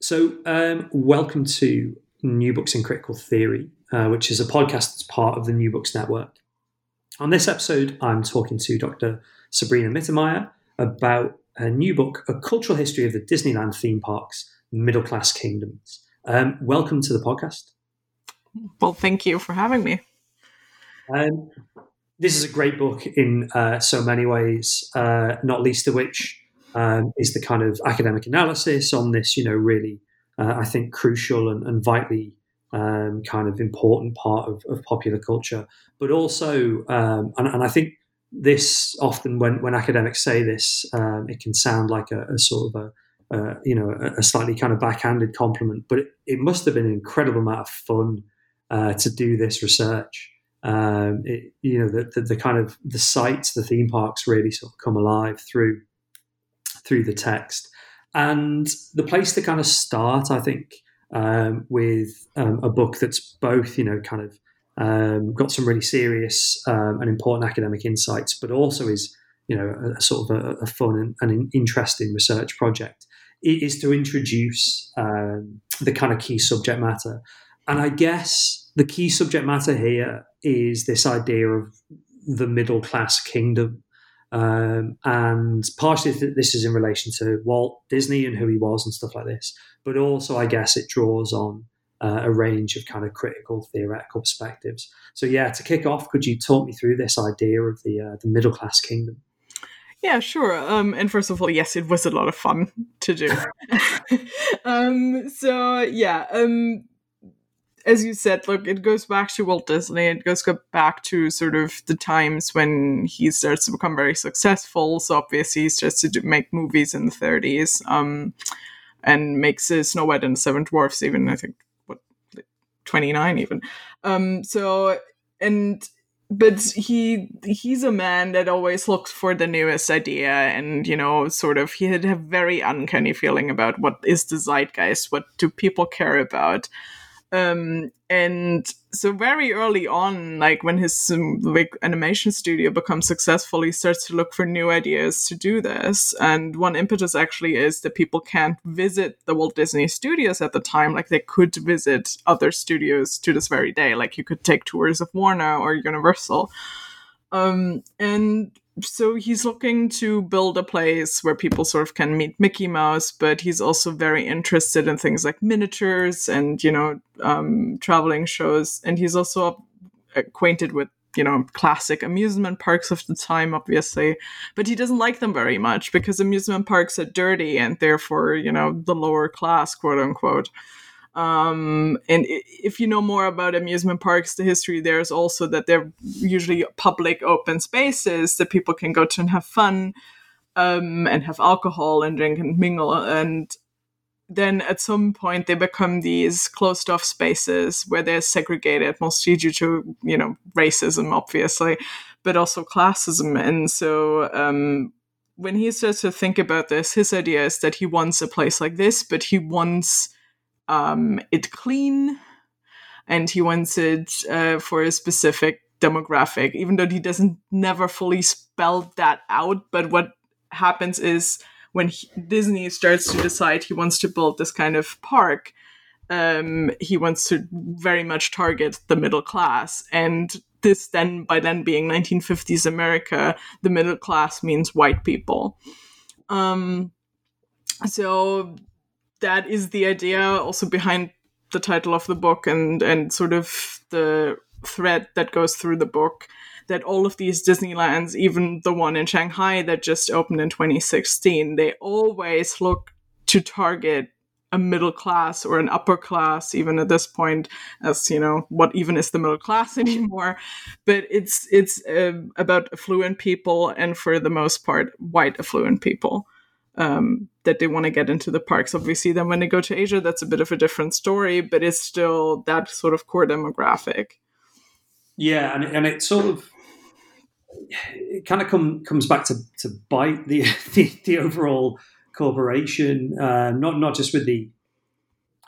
So, um, welcome to New Books in Critical Theory, uh, which is a podcast that's part of the New Books Network. On this episode, I'm talking to Dr. Sabrina Mittermeier about a new book, A Cultural History of the Disneyland Theme Parks, Middle Class Kingdoms. Um, welcome to the podcast. Well, thank you for having me. Um, this is a great book in uh, so many ways, uh, not least of which um, is the kind of academic analysis on this, you know, really, uh, I think, crucial and, and vitally um, kind of important part of, of popular culture. But also, um, and, and, I think this often, when, when academics say this, um, it can sound like a, a sort of a uh, you know, a, slightly kind of backhanded compliment, but it, it, must have been an incredible amount of fun uh, to do this research. Um, it, you know, the, the, the, kind of the sites, the theme parks really sort of come alive through through the text. And the place to kind of start, I think, um, with um, a book that's both, you know, kind of um, got some really serious um, and important academic insights, but also is, you know, a, a sort of a, a fun and, interesting research project, is to introduce um, the kind of key subject matter. And I guess the key subject matter here is this idea of the middle class kingdom um, and partially this is in relation to Walt Disney and who he was and stuff like this. But also, I guess it draws on uh, a range of kind of critical theoretical perspectives. So, yeah, to kick off, could you talk me through this idea of the uh, the middle class kingdom? Yeah, sure. Um, and first of all, yes, it was a lot of fun to do. um, so yeah, um, as you said, look, it goes back to Walt Disney. It goes back to sort of the times when he starts to become very successful. So obviously, he starts to do, make movies in the 30s, um, and makes uh, Snow White and the Seven Dwarfs. Even I think what 29 even. Um, so and but he he's a man that always looks for the newest idea and you know sort of he had a very uncanny feeling about what is the zeitgeist what do people care about um, and so very early on, like when his um, like animation studio becomes successful, he starts to look for new ideas to do this. And one impetus actually is that people can't visit the Walt Disney Studios at the time, like they could visit other studios to this very day. Like you could take tours of Warner or Universal. Um, and so he's looking to build a place where people sort of can meet Mickey Mouse, but he's also very interested in things like miniatures and you know um, traveling shows, and he's also acquainted with you know classic amusement parks of the time, obviously, but he doesn't like them very much because amusement parks are dirty and therefore you know the lower class, quote unquote. Um, and if you know more about amusement parks, the history there is also that they're usually public open spaces that people can go to and have fun um, and have alcohol and drink and mingle. And then at some point they become these closed off spaces where they're segregated, mostly due to, you know, racism, obviously, but also classism. And so um, when he starts to think about this, his idea is that he wants a place like this, but he wants um, it clean, and he wants it uh, for a specific demographic. Even though he doesn't never fully spell that out, but what happens is when he, Disney starts to decide he wants to build this kind of park, um, he wants to very much target the middle class. And this then, by then being 1950s America, the middle class means white people. Um, so that is the idea also behind the title of the book and and sort of the thread that goes through the book that all of these Disneylands, even the one in Shanghai that just opened in 2016, they always look to target a middle class or an upper class, even at this point, as you know, what even is the middle class anymore? But it's it's uh, about affluent people, and for the most part, white affluent people. Um, that they want to get into the parks. Obviously, then when they go to Asia, that's a bit of a different story, but it's still that sort of core demographic. Yeah, and and it sort of it kind of come, comes back to, to bite the, the, the overall corporation, uh, not not just with the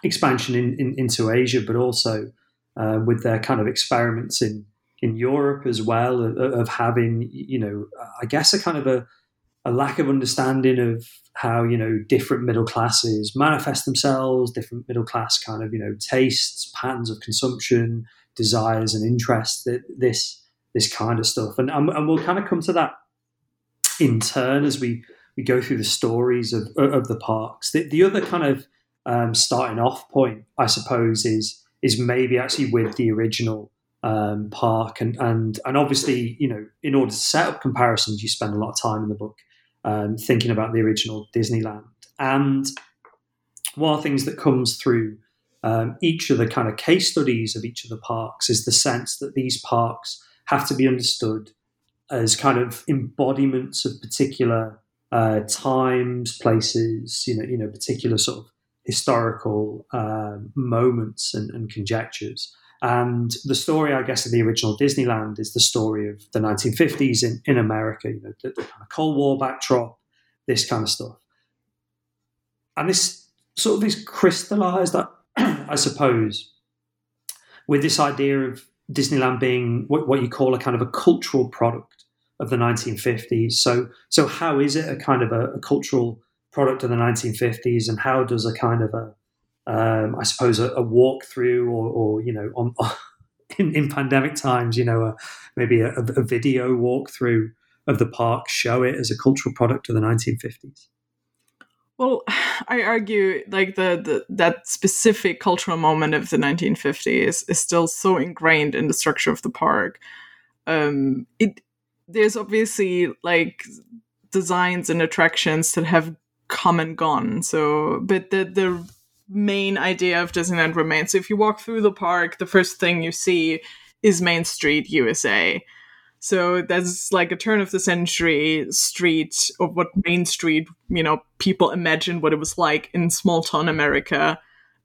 expansion in, in, into Asia, but also uh, with their kind of experiments in in Europe as well of, of, having you know I guess a kind of a, a lack of understanding of how you know different middle classes manifest themselves, different middle class kind of you know tastes, patterns of consumption, desires, and interests. That this this kind of stuff, and and, and we'll kind of come to that in turn as we we go through the stories of of the parks. The, the other kind of um, starting off point, I suppose, is is maybe actually with the original um, park, and and and obviously, you know, in order to set up comparisons, you spend a lot of time in the book um, thinking about the original Disneyland, and one of the things that comes through um, each of the kind of case studies of each of the parks is the sense that these parks have to be understood as kind of embodiments of particular uh, times, places, you know, you know, particular sort of historical uh, moments and, and, conjectures. And the story, I guess, of the original Disneyland is the story of the 1950s in, in America, you know, the, the kind of Cold War backdrop, this kind of stuff. And this sort of is crystallized, I suppose, with this idea of Disneyland being what, what you call a kind of a cultural product of the 1950s. So, so how is it a kind of a, a cultural product of the 1950s, and how does a kind of a, um, I suppose, a, a walkthrough or, or, you know, on, in, in, pandemic times, you know, a, maybe a, a video walkthrough of the park show it as a cultural product of the 1950s? Well, I argue like the, the that specific cultural moment of the 1950s is still so ingrained in the structure of the park. Um, it there's obviously like designs and attractions that have come and gone. So, but the the main idea of Disneyland remains. So if you walk through the park, the first thing you see is Main Street, USA. So that's like a turn of the century street of what Main Street, you know, people imagine what it was like in small town America.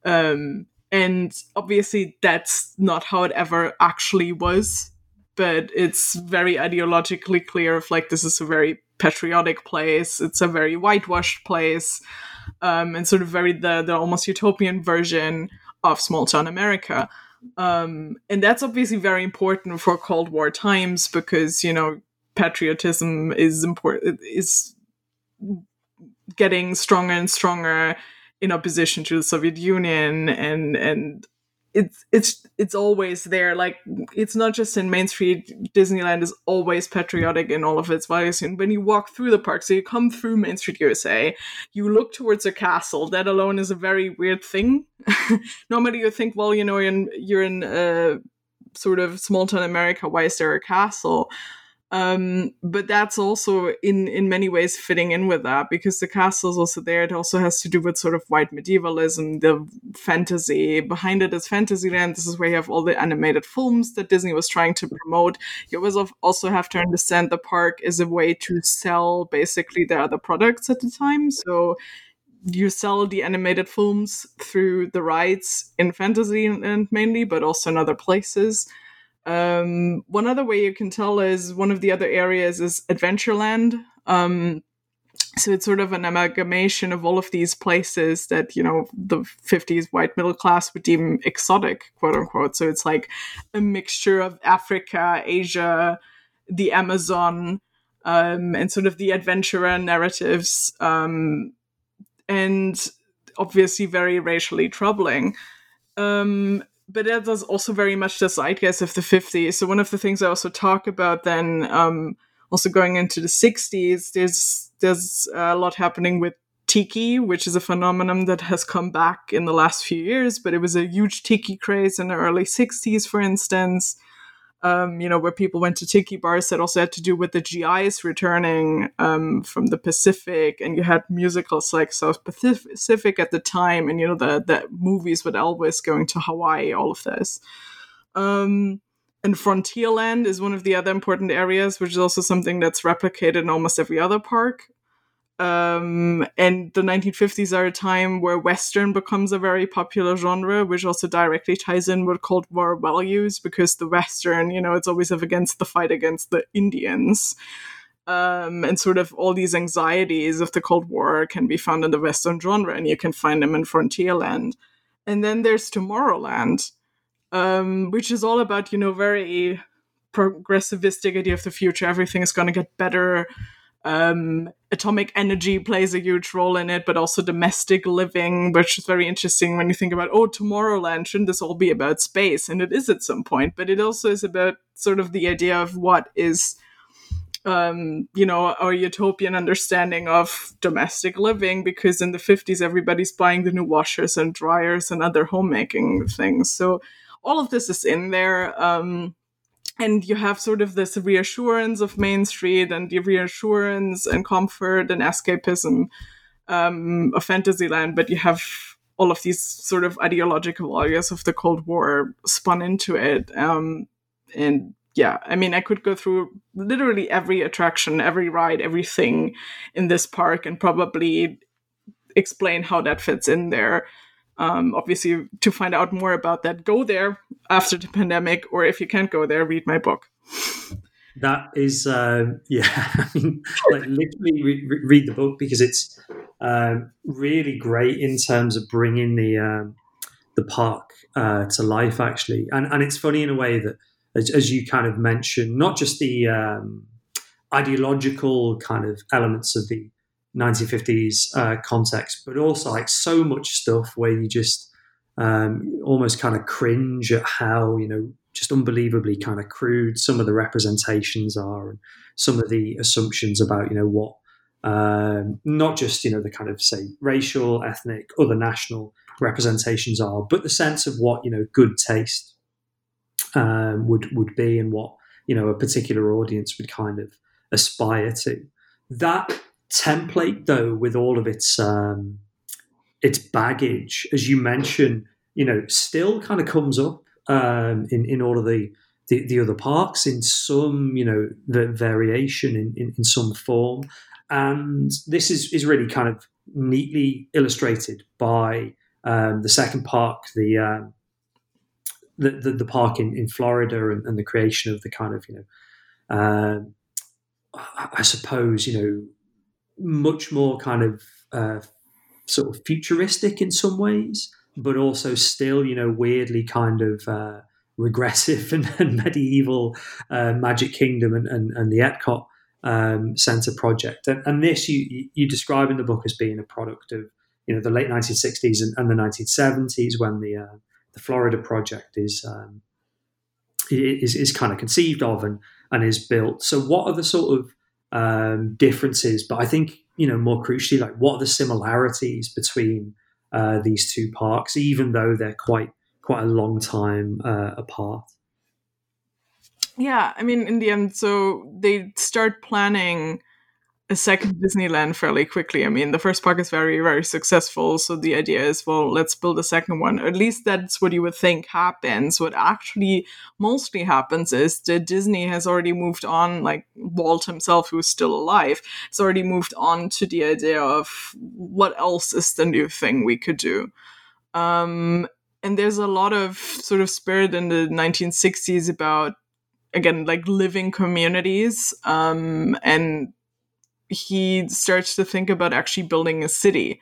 Um, and obviously that's not how it ever actually was, but it's very ideologically clear of like this is a very patriotic place, it's a very whitewashed place, um, and sort of very the the almost utopian version of small town America. Um, and that's obviously very important for Cold War times because, you know, patriotism is important, is getting stronger and stronger in opposition to the Soviet Union and, and it's it's it's always there. Like it's not just in Main Street. Disneyland is always patriotic in all of its values. And when you walk through the park, so you come through Main Street USA, you look towards a castle. That alone is a very weird thing. Normally, you think, well, you know, you're in you're in uh, sort of small town America. Why is there a castle? Um, but that's also in in many ways fitting in with that because the castle is also there. It also has to do with sort of white medievalism, the fantasy behind it is Fantasyland. This is where you have all the animated films that Disney was trying to promote. You always also have to understand the park is a way to sell basically their other products at the time. So you sell the animated films through the rides in Fantasyland mainly, but also in other places. Um, one other way you can tell is one of the other areas is Adventureland. Um, so it's sort of an amalgamation of all of these places that you know the 50s white middle class would deem exotic quote unquote so it's like a mixture of africa asia the amazon um, and sort of the adventurer narratives um, and obviously very racially troubling um, but that was also very much the zeitgeist of the 50s. So one of the things I also talk about then, um, also going into the 60s, there's there's a lot happening with tiki, which is a phenomenon that has come back in the last few years. But it was a huge tiki craze in the early 60s, for instance um, you know, where people went to tiki bars that also had to do with the GIs returning um, from the Pacific, and you had musicals like South Pacific at the time, and you know the the movies with Elvis going to Hawaii, all of this. Um, and Frontierland is one of the other important areas, which is also something that's replicated in almost every other park. Um, and the 1950s are a time where Western becomes a very popular genre, which also directly ties in with Cold War values because the Western, you know, it's always up against the fight against the Indians. Um, and sort of all these anxieties of the Cold War can be found in the Western genre, and you can find them in Frontierland. And then there's Tomorrowland, um, which is all about, you know, very progressivistic idea of the future. Everything is going to get better. Um, atomic energy plays a huge role in it, but also domestic living, which is very interesting when you think about, oh, Tomorrowland, shouldn't this all be about space? And it is at some point, but it also is about sort of the idea of what is um, you know, our utopian understanding of domestic living because in the 50s, everybody's buying the new washers and dryers and other homemaking things. So all of this is in there. Um, and you have sort of this reassurance of Main Street and the reassurance and comfort and escapism um, of Fantasyland, but you have all of these sort of ideological values of the Cold War spun into it. Um, and yeah, I mean, I could go through literally every attraction, every ride, everything in this park and probably explain how that fits in there. Um, obviously, to find out more about that, go there after the pandemic, or if you can't go there, read my book. That is, uh, yeah, I mean, like literally re- re- read the book because it's um, really great in terms of bringing the um, the park uh, to life, actually. And and it's funny in a way that as, as you kind of mentioned, not just the um, ideological kind of elements of the 1950s uh, context, but also like so much stuff where you just um, almost kind of cringe at how, you know, just unbelievably kind of crude some of the representations are and some of the assumptions about, you know, what um, not just, you know, the kind of say racial, ethnic, other national representations are, but the sense of what, you know, good taste um, would would be and what you know a particular audience would kind of aspire to. That template, though, with all of its um, its baggage, as you mentioned, you know, still kind of comes up um, in in all of the, the, the other parks in some you know the variation in, in, in some form, and this is is really kind of neatly illustrated by um, the second park, the um, the, the, the park in, in Florida and, and, the creation of the kind of, you know, um, I suppose, you know, much more kind of uh, sort of futuristic in some ways, but also still, you know, weirdly kind of uh, regressive and, and medieval uh, Magic Kingdom and, and, and the Epcot um, Center project. And, and, this you, you describe in the book as being a product of, you know, the late 1960s and, and the 1970s when the uh, the Florida project is um, is, is kind of conceived of and and is built. So, what are the sort of um, differences? But I think you know more crucially, like what are the similarities between uh, these two parks, even though they're quite quite a long time uh, apart. Yeah, I mean, in the end, so they start planning a second Disneyland fairly quickly. I mean, the first park is very, very successful. So the idea is, well, let's build a second one. At least that's what you would think happens. What actually mostly happens is that Disney has already moved on, like Walt himself, who's still alive, has already moved on to the idea of what else is the new thing we could do. Um, and there's a lot of sort of spirit in the 1960s about again like living communities um, and he starts to think about actually building a city.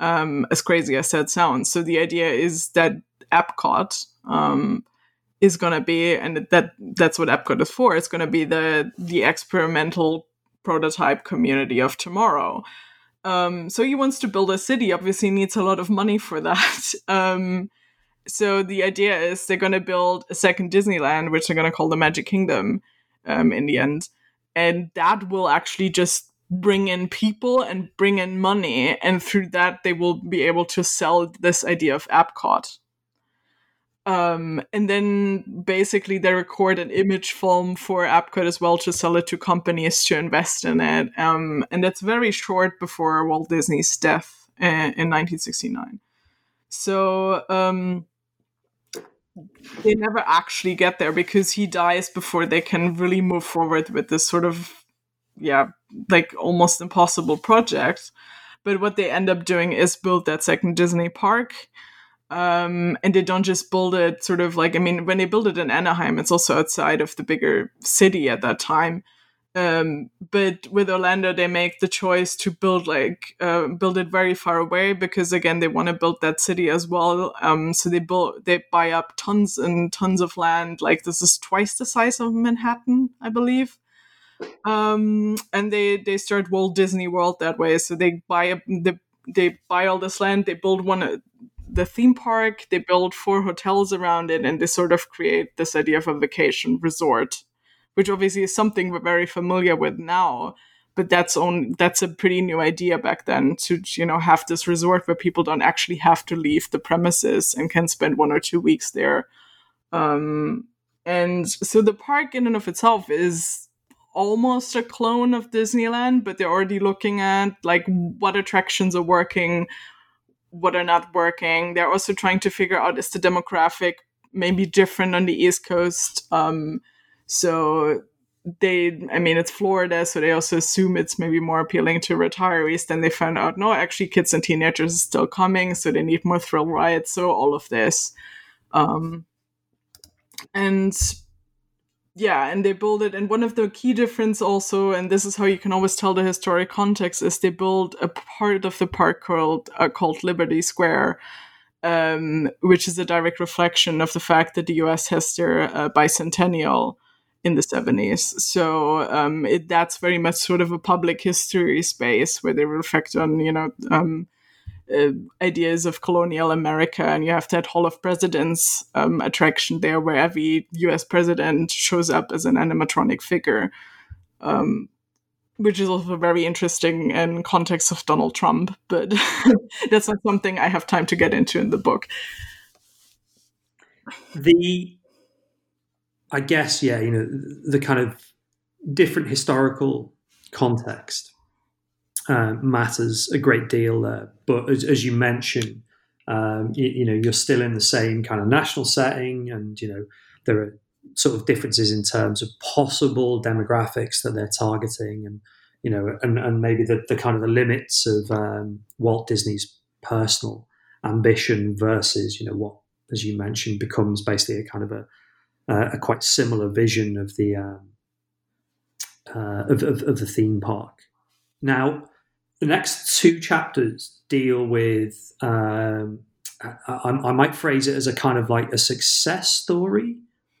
Um, as crazy as that sounds. So the idea is that Epcot um, is going to be, and that that's what Epcot is for. It's going to be the the experimental prototype community of tomorrow. Um, so he wants to build a city. Obviously, needs a lot of money for that. Um, so the idea is they're going to build a second Disneyland, which they're going to call the Magic Kingdom um, in the end, and that will actually just bring in people and bring in money and through that they will be able to sell this idea of Epcot. Um, and then basically they record an image film for Epcot as well to sell it to companies to invest in it. Um, and that's very short before Walt Disney's death in, in 1969. So um, they never actually get there because he dies before they can really move forward with this sort of yeah, like almost impossible project. But what they end up doing is build that second Disney park. Um, and they don't just build it sort of like, I mean, when they build it in Anaheim, it's also outside of the bigger city at that time. Um, but with Orlando, they make the choice to build like uh, build it very far away because again, they want to build that city as well. Um, so they build they buy up tons and tons of land. Like this is twice the size of Manhattan, I believe. Um, and they they start Walt Disney World that way. So they buy up the they buy all this land. They build one uh, the theme park. They build four hotels around it, and they sort of create this idea of a vacation resort which obviously is something we're very familiar with now. But that's on that's a pretty new idea back then to you know have this resort where people don't actually have to leave the premises and can spend one or two weeks there. Um, and so the park in and of itself is almost a clone of Disneyland, but they're already looking at like what attractions are working, what are not working. They're also trying to figure out is the demographic maybe different on the East Coast. Um, so they, I mean, it's Florida, so they also assume it's maybe more appealing to retirees. Then they found out, no, actually, kids and teenagers are still coming, so they need more thrill rides. So all of this, um, and yeah, and they build it. And one of the key difference also, and this is how you can always tell the historic context, is they build a part of the park called uh, called Liberty Square. Um, which is a direct reflection of the fact that the U.S. has their uh, bicentennial, in the 70s. So um, it, that's very much sort of a public history space where they reflect on, you know, um, uh, ideas of colonial America. And you have that Hall of Presidents um, attraction there where every US president shows up as an animatronic figure. Um, which is also very interesting in context of Donald Trump, but that's not something I have time to get into in the book. The I guess, yeah, you know, the kind of different historical context uh, matters a great deal there. But as, as you mentioned, um, you, you, know, you're still in the same kind of national setting, and you know, there are sort of differences in terms of possible demographics that they're targeting, and you know, and, and maybe the, the kind of the limits of um, Walt Disney's personal ambition versus, you know, what, as you mentioned, becomes basically a kind of a uh, a quite similar vision of the um, uh, of, of, of, the theme park. Now, the next two chapters deal with. Um, I, I, might phrase it as a kind of like a success story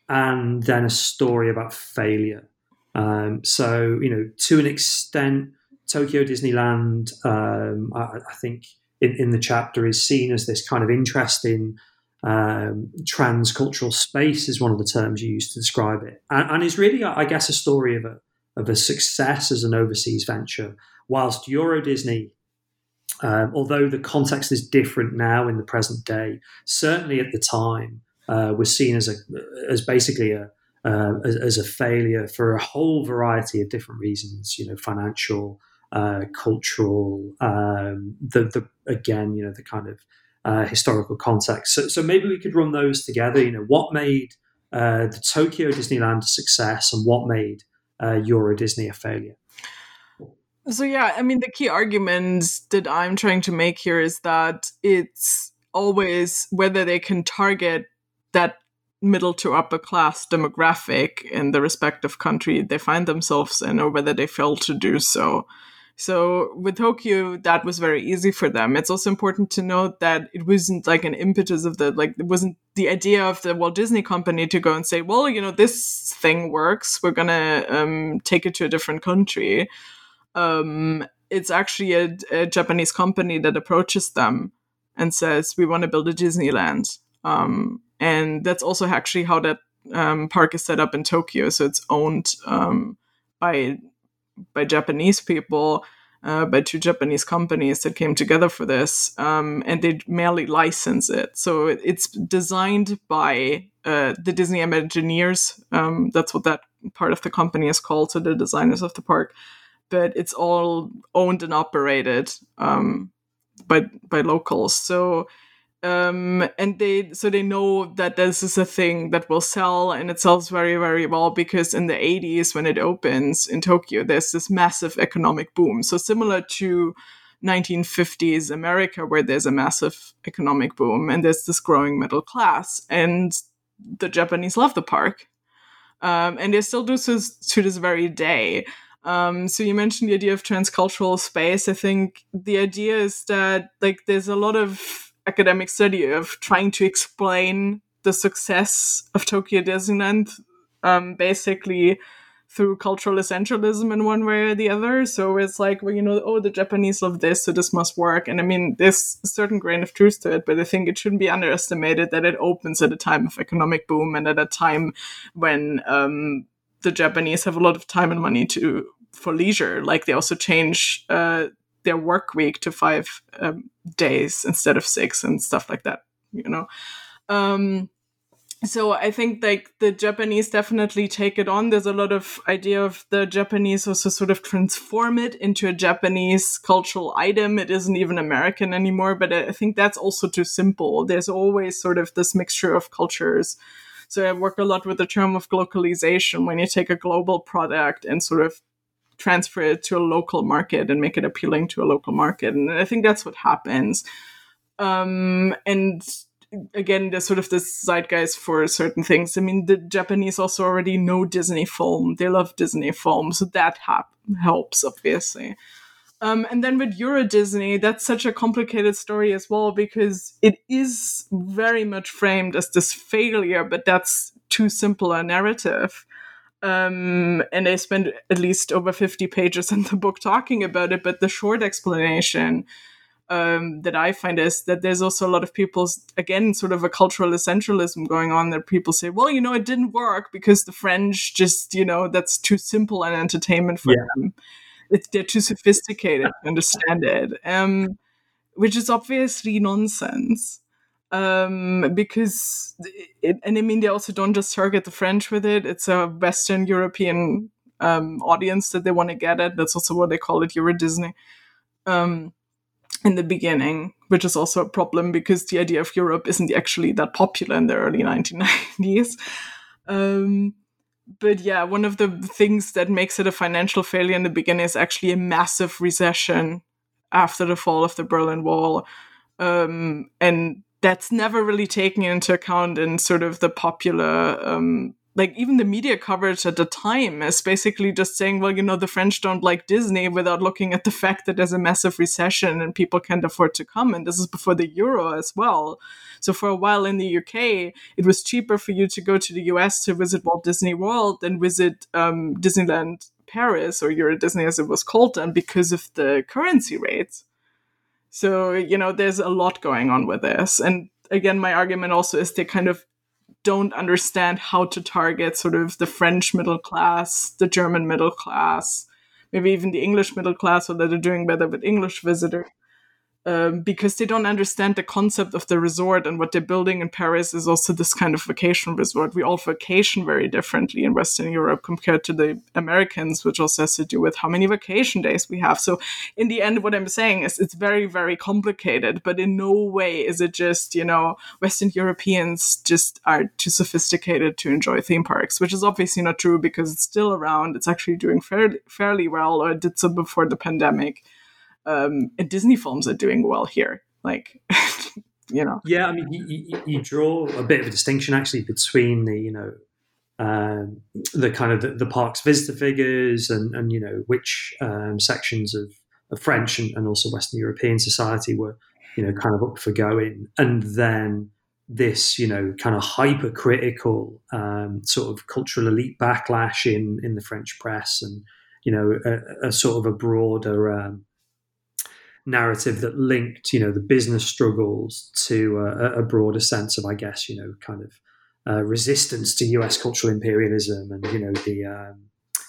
and then a story about failure. Um, so, you know, to an extent, Tokyo Disneyland, um, I, I, think in, in, the chapter is seen as this kind of interesting um, transcultural space is one of the terms you use to describe it, and, and is really, I guess, a story of a of a success as an overseas venture. Whilst Euro Disney, um, although the context is different now in the present day, certainly at the time uh, was seen as a as basically a uh, as, as, a failure for a whole variety of different reasons. You know, financial, uh, cultural, um, the the again, you know, the kind of uh, historical context. So, so maybe we could run those together. You know, what made uh, the Tokyo Disneyland a success and what made uh, Euro Disney a failure? So yeah, I mean the key argument that I'm trying to make here is that it's always whether they can target that middle to upper class demographic in the respective country they find themselves in or whether they fail to do so. So with Tokyo, that was very easy for them. It's also important to note that it wasn't like an impetus of the like it wasn't the idea of the Walt Disney Company to go and say, well, you know, this thing works. We're gonna um, take it to a different country. Um, it's actually a, a, Japanese company that approaches them and says, we want to build a Disneyland. Um, and that's also actually how that um, park is set up in Tokyo. So it's owned um, by by Japanese people, uh, by two Japanese companies that came together for this, um, and they merely license it. So it's designed by uh, the Disney Imagineers. Um, that's what that part of the company is called. So the designers of the park, but it's all owned and operated um, by by locals. So um, and they so they know that this is a thing that will sell and it sells very very well because in the 80s when it opens in tokyo there's this massive economic boom. So similar to 1950s america where there's a massive economic boom and there's this growing middle class and the japanese love the park. Um, and they still do so to this very day. Um, so you mentioned the idea of transcultural space. I think the idea is that like there's a lot of academic study of trying to explain the success of Tokyo Disneyland um, basically through cultural essentialism in one way or the other. So it's like, well, you know, oh, the Japanese love this, so this must work. And I mean, there's a certain grain of truth to it, but I think it shouldn't be underestimated that it opens at a time of economic boom and at a time when um, the Japanese have a lot of time and money to for leisure. Like they also change uh, their work week to five um, days instead of six and stuff like that you know? Um, so i think like the japanese definitely take it on. There's a lot of idea of the japanese also sort of transform it into a japanese cultural item. It isn't even american anymore but i think that's also too simple. There's always sort of this mixture of cultures. So i work a lot with the term of glocalization when you take a global product and sort of transfer it to a local market and make it appealing to a local market. And I think that's what happens. Um, and again, there's sort of this zeitgeist for certain things. I mean, the Japanese also already know Disney film. They love Disney film. So that ha- helps, obviously. Um, and then with Euro Disney, that's such a complicated story as well because it is very much framed as this failure, but that's too simple a narrative. Um, and I spend at least over 50 pages in the book talking about it. But the short explanation um, that I find is that there's also a lot of people's, again, sort of a cultural essentialism going on that people say, well, you know, it didn't work because the French just, you know, that's too simple an entertainment for yeah. them. It's, they're too sophisticated to understand it, um, which is obviously nonsense um, because it, and I mean they also don't just target the French with it. It's a Western European um, audience that they want to get at. That's also what they call it Euro Disney. Um, in the beginning, which is also a problem because the idea of Europe isn't actually that popular in the early 1990s. Um, but yeah, one of the things that makes it a financial failure in the beginning is actually a massive recession after the fall of the Berlin Wall. Um, and that's never really taken into account in sort of the popular um, like even the media coverage at the time is basically just saying well you know the french don't like disney without looking at the fact that there's a massive recession and people can't afford to come. And this is before the euro as well. So for a while in the uk it was cheaper for you to go to the us to visit walt disney world than visit um, disneyland paris or euro disney as it was called then because of the currency rates so, you know, there's a lot going on with this. And again, my argument also is they kind of don't understand how to target sort of the French middle class, the German middle class, maybe even the English middle class, that they're doing better with English visitors um, because they don't understand the concept of the resort and what they're building in Paris is also this kind of vacation resort. We all vacation very differently in Western Europe compared to the Americans, which also has to do with how many vacation days we have. So, in the end, what I'm saying is it's very, very complicated, but in no way is it just, you know, Western Europeans just are too sophisticated to enjoy theme parks, which is obviously not true because it's still around. It's actually doing fairly, fairly well, or did so before the pandemic um, Disney films are doing well here. Like, you know. Yeah, I mean, you, you, draw a bit of a distinction actually between the, you know, um, the kind of the, the, park's visitor figures and, and you know, which um, sections of, of French and, and, also Western European society were, you know, kind of up for going. And then this, you know, kind of hypercritical um, sort of cultural elite backlash in, in the French press and, you know, a, a sort of a broader um, narrative that linked, you know, the business struggles to a, a broader sense of, I guess, you know, kind of uh, resistance to U.S. cultural imperialism and you know the um,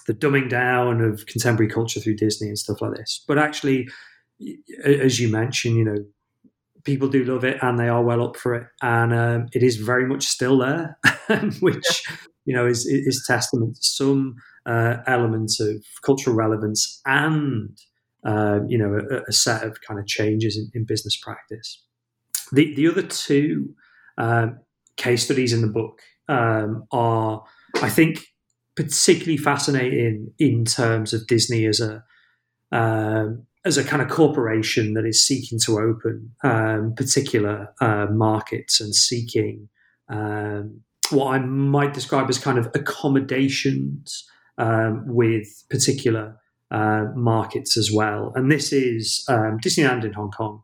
the dumbing down of contemporary culture through Disney and stuff like this. But actually, as you mentioned, you know, people do love it and they are well up for it, and um, it is very much still there, which you know is is testament to some uh, elements of cultural relevance and uh, you know, a, a, set of kind of changes in, in, business practice. the the other two um, case studies in the book um, are, I think, particularly fascinating in terms of Disney as a um, as a kind of corporation that is seeking to open um, particular uh, markets and seeking um, what I might describe as kind of accommodations um, with particular uh, markets as well. And this is um, Disneyland in Hong Kong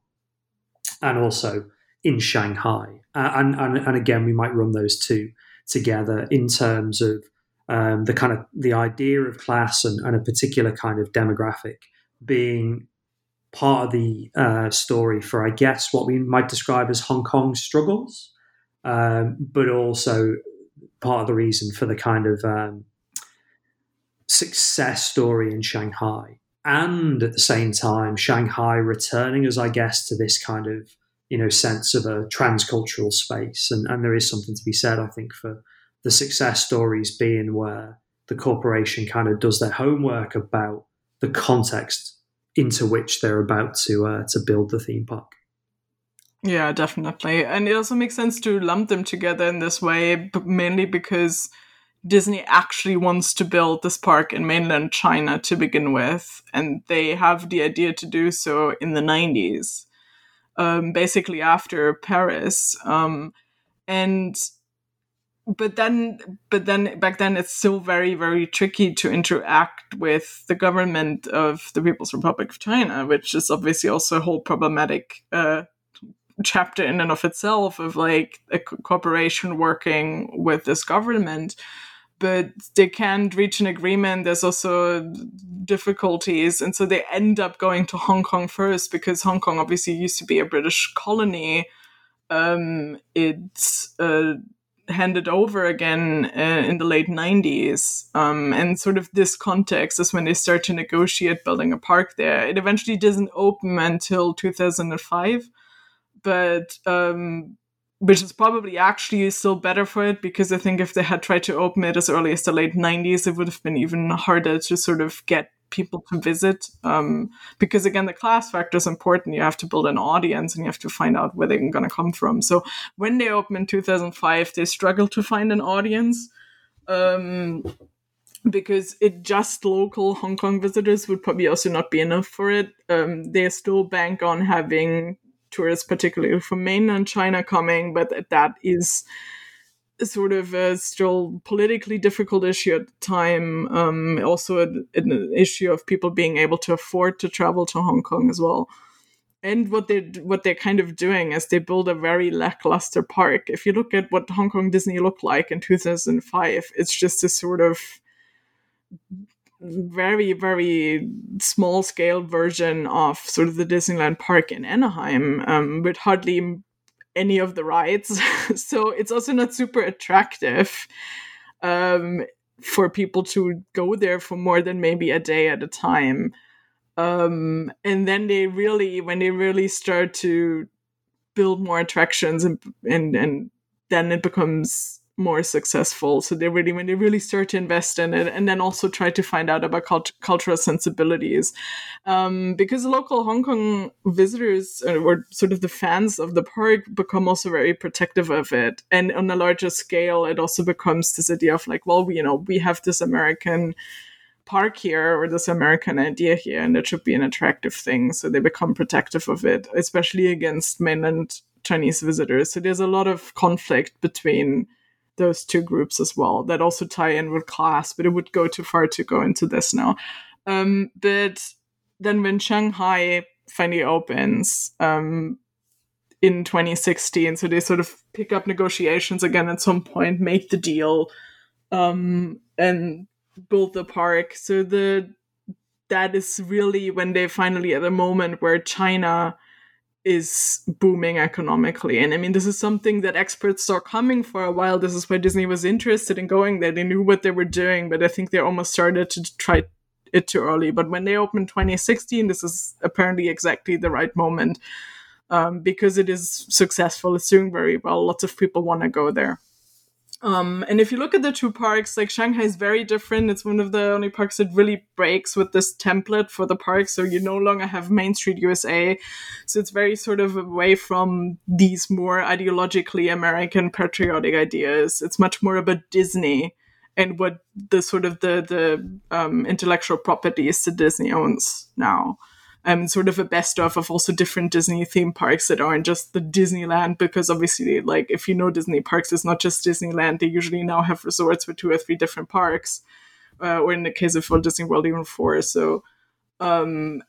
and also in Shanghai. Uh, and, and, and again, we might run those two together in terms of um, the kind of the idea of class and, and, a particular kind of demographic being part of the uh, story for, I guess, what we might describe as Hong Kong struggles, um, but also part of the reason for the kind of um, success story in Shanghai. And at the same time, Shanghai returning as, I guess, to this kind of you know sense of a transcultural space, and, and there is something to be said, I think, for the success stories being where the corporation kind of does their homework about the context into which they're about to uh, to build the theme park. Yeah, definitely, and it also makes sense to lump them together in this way, mainly because Disney actually wants to build this park in mainland China to begin with, and they have the idea to do so in the 90s, um, basically after Paris. Um, and but then but then back then it's still very very tricky to interact with the government of the people's republic of china which is obviously also a whole problematic uh, chapter in and of itself of like a corporation working with this government but they can't reach an agreement. There's also difficulties. And so they end up going to Hong Kong first because Hong Kong obviously used to be a British colony. Um, it's uh, handed over again uh, in the late 90s. Um, and sort of this context is when they start to negotiate building a park there. It eventually doesn't open until 2005. But um, which is probably actually still better for it because I think if they had tried to open it as early as the late 90s, it would have been even harder to sort of get people to visit. Um, because again, the class factor is important. You have to build an audience and you have to find out where they're going to come from. So when they opened in 2005, they struggled to find an audience. Um, because it just local Hong Kong visitors would probably also not be enough for it. Um, they still bank on having tourists, particularly from mainland China, coming, but that is sort of a still politically difficult issue at the time. Um, also, an, issue of people being able to afford to travel to Hong Kong as well. And what they what they're kind of doing is they build a very lackluster park. If you look at what Hong Kong Disney looked like in 2005, it's just a sort of very very small scale version of sort of the Disneyland park in Anaheim um, with hardly any of the rides. so it's also not super attractive um, for people to go there for more than maybe a day at a time. Um, and then they really, when they really start to build more attractions and and, and then it becomes more successful. So they really, when they really start to invest in it, and then also try to find out about cult- cultural sensibilities, um, because local Hong Kong visitors uh, or sort of the fans of the park become also very protective of it, and on a larger scale, it also becomes this idea of like, well, we, you know, we have this American park here or this American idea here, and it should be an attractive thing. So they become protective of it, especially against mainland Chinese visitors. So there's a lot of conflict between those two groups as well that also tie in with class, but it would go too far to go into this now. Um, but then when Shanghai finally opens um, in 2016, so they sort of pick up negotiations again at some point, make the deal, um, and build the park. So the that is really when they finally at a moment where China is booming economically. And I mean, this is something that experts saw coming for a while. This is why Disney was interested in going there. They knew what they were doing, but I think they almost started to try it too early. But when they opened 2016, this is apparently exactly the right moment um, because it is successful. It's doing very well. Lots of people want to go there. Um, and if you look at the two parks, like Shanghai is very different. It's one of the only parks that really breaks with this template for the park. So you no longer have Main Street USA. So it's very sort of away from these more ideologically American patriotic ideas. It's much more about Disney and what the sort of the the um, intellectual properties that Disney owns now um, sort of a best of of also different Disney theme parks that aren't just the Disneyland, because obviously, like if you know Disney parks, it's not just Disneyland. They usually now have resorts with two or three different parks, uh, or in the case of Walt Disney World, even four. So, um,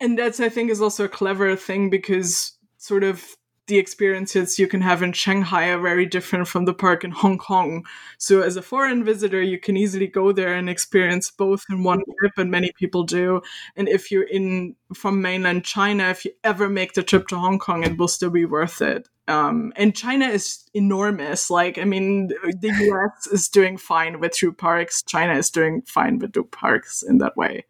and that's I think is also a clever thing because sort of the experiences you can have in Shanghai are very different from the park in Hong Kong. So, as a foreign visitor, you can easily go there and experience both in one trip, and many people do. And if you're in from mainland China, if you ever make the trip to Hong Kong, it will still be worth it. Um, and China is enormous. Like, I mean, the US is doing fine with two parks. China is doing fine with two parks in that way.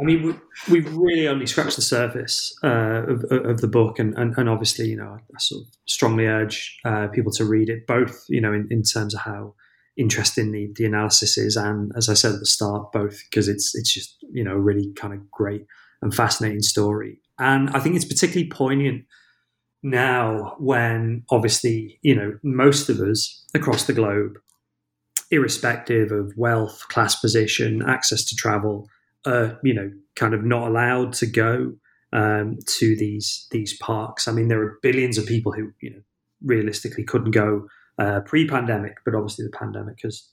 I mean, we, have really only scratched the surface uh, of, of, the book, and, and, and, obviously, you know, I sort of strongly urge uh, people to read it, both, you know, in, in terms of how interesting the, the analysis is, and as I said at the start, both because it's it's just you know really kind of great and fascinating story, and I think it's particularly poignant now when obviously you know most of us across the globe, irrespective of wealth, class position, access to travel are you know kind of not allowed to go um, to these these parks. I mean, there are billions of people who you know realistically couldn't go uh, pre-pandemic, but obviously the pandemic has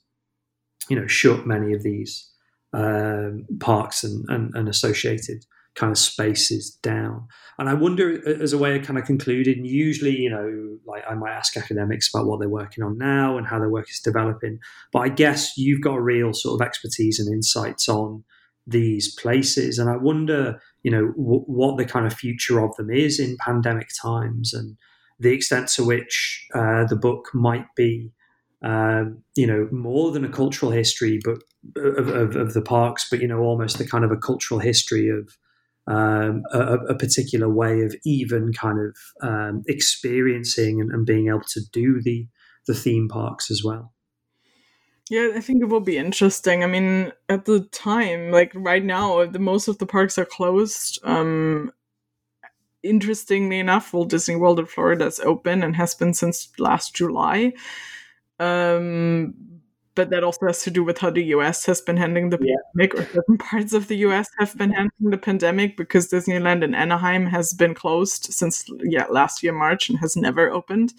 you know shut many of these um, parks and, and, and associated kind of spaces down. And I wonder, as a way of kind of concluding, usually, you know, like I might ask academics about what they're working on now and how their work is developing. But I guess you've got a real sort of expertise and insights on these places. And I wonder, you know, w- what the kind of future of them is in pandemic times and the extent to which uh, the book might be, um, you know, more than a cultural history, but of, of, of, the parks, but you know, almost the kind of a cultural history of um, a, a, particular way of even kind of um, experiencing and, and being able to do the the theme parks as well. Yeah, I think it will be interesting. I mean, at the time, like right now, the most of the parks are closed. Um, interestingly enough, Walt Disney World in Florida is open and has been since last July. Um, but that also has to do with how the US has been handling the yeah. pandemic, or certain parts of the US have been handling the pandemic because Disneyland in Anaheim has been closed since yeah last year March and has never opened.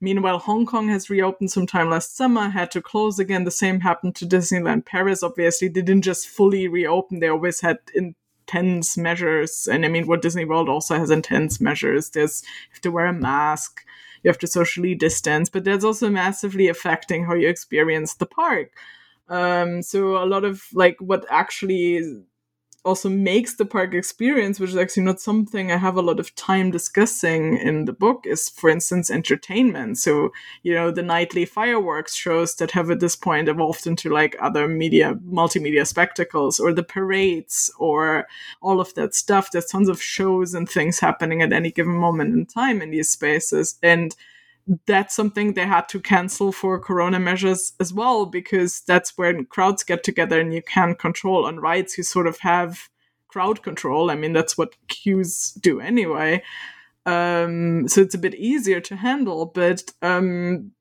Meanwhile, Hong Kong has reopened sometime last summer, had to close again. The same happened to Disneyland Paris. Obviously, they didn't just fully reopen, they always had intense measures. And I mean, what Disney World also has intense measures. There's you have to wear a mask, you have to socially distance, but that's also massively affecting how you experience the park. Um, so a lot of like what actually also makes the park experience, which is actually not something I have a lot of time discussing in the book, is for instance entertainment. So, you know, the nightly fireworks shows that have at this point evolved into like other media, multimedia spectacles, or the parades, or all of that stuff. There's tons of shows and things happening at any given moment in time in these spaces. And that's something they had to cancel for corona measures as well because that's when crowds get together and you can control on rides you sort of have crowd control. I mean that's what queues do anyway. Um, so it's a bit easier to handle but um,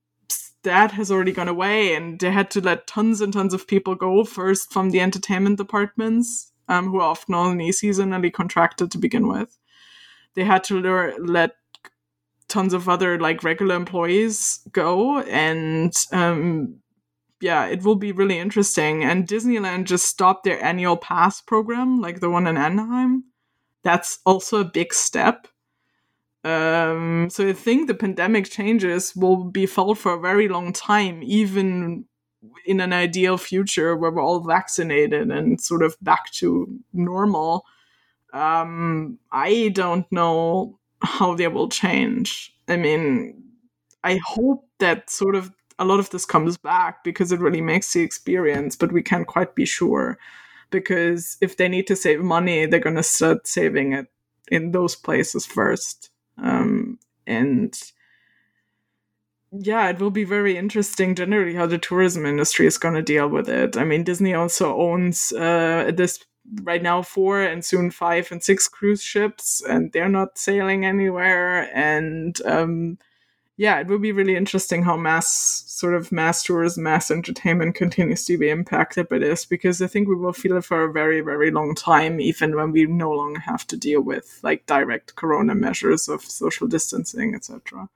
that has already gone away and they had to let tons and tons of people go first from the entertainment departments um, who are often only seasonally contracted to begin with. They had to let tons of other like regular employees go and um yeah it will be really interesting. And disneyland just stopped their annual pass program like the one in anaheim. That's also a big step. Um so i think the pandemic changes will be felt for a very long time even in an ideal future where we're all vaccinated and sort of back to normal. Um i don't know how they will change. I mean, I hope that sort of a lot of this comes back because it really makes the experience, but we can't quite be sure. Because if they need to save money, they're going to start saving it in those places first. Um, and yeah, it will be very interesting generally how the tourism industry is going to deal with it. I mean, Disney also owns uh, this right now four and soon five and six cruise ships, and they're not sailing anywhere. And um, yeah, it will be really interesting how mass sort of mass tourism, mass entertainment continues to be impacted by this because I think we will feel it for a very, very long time, even when we no longer have to deal with like direct corona measures of social distancing, etc.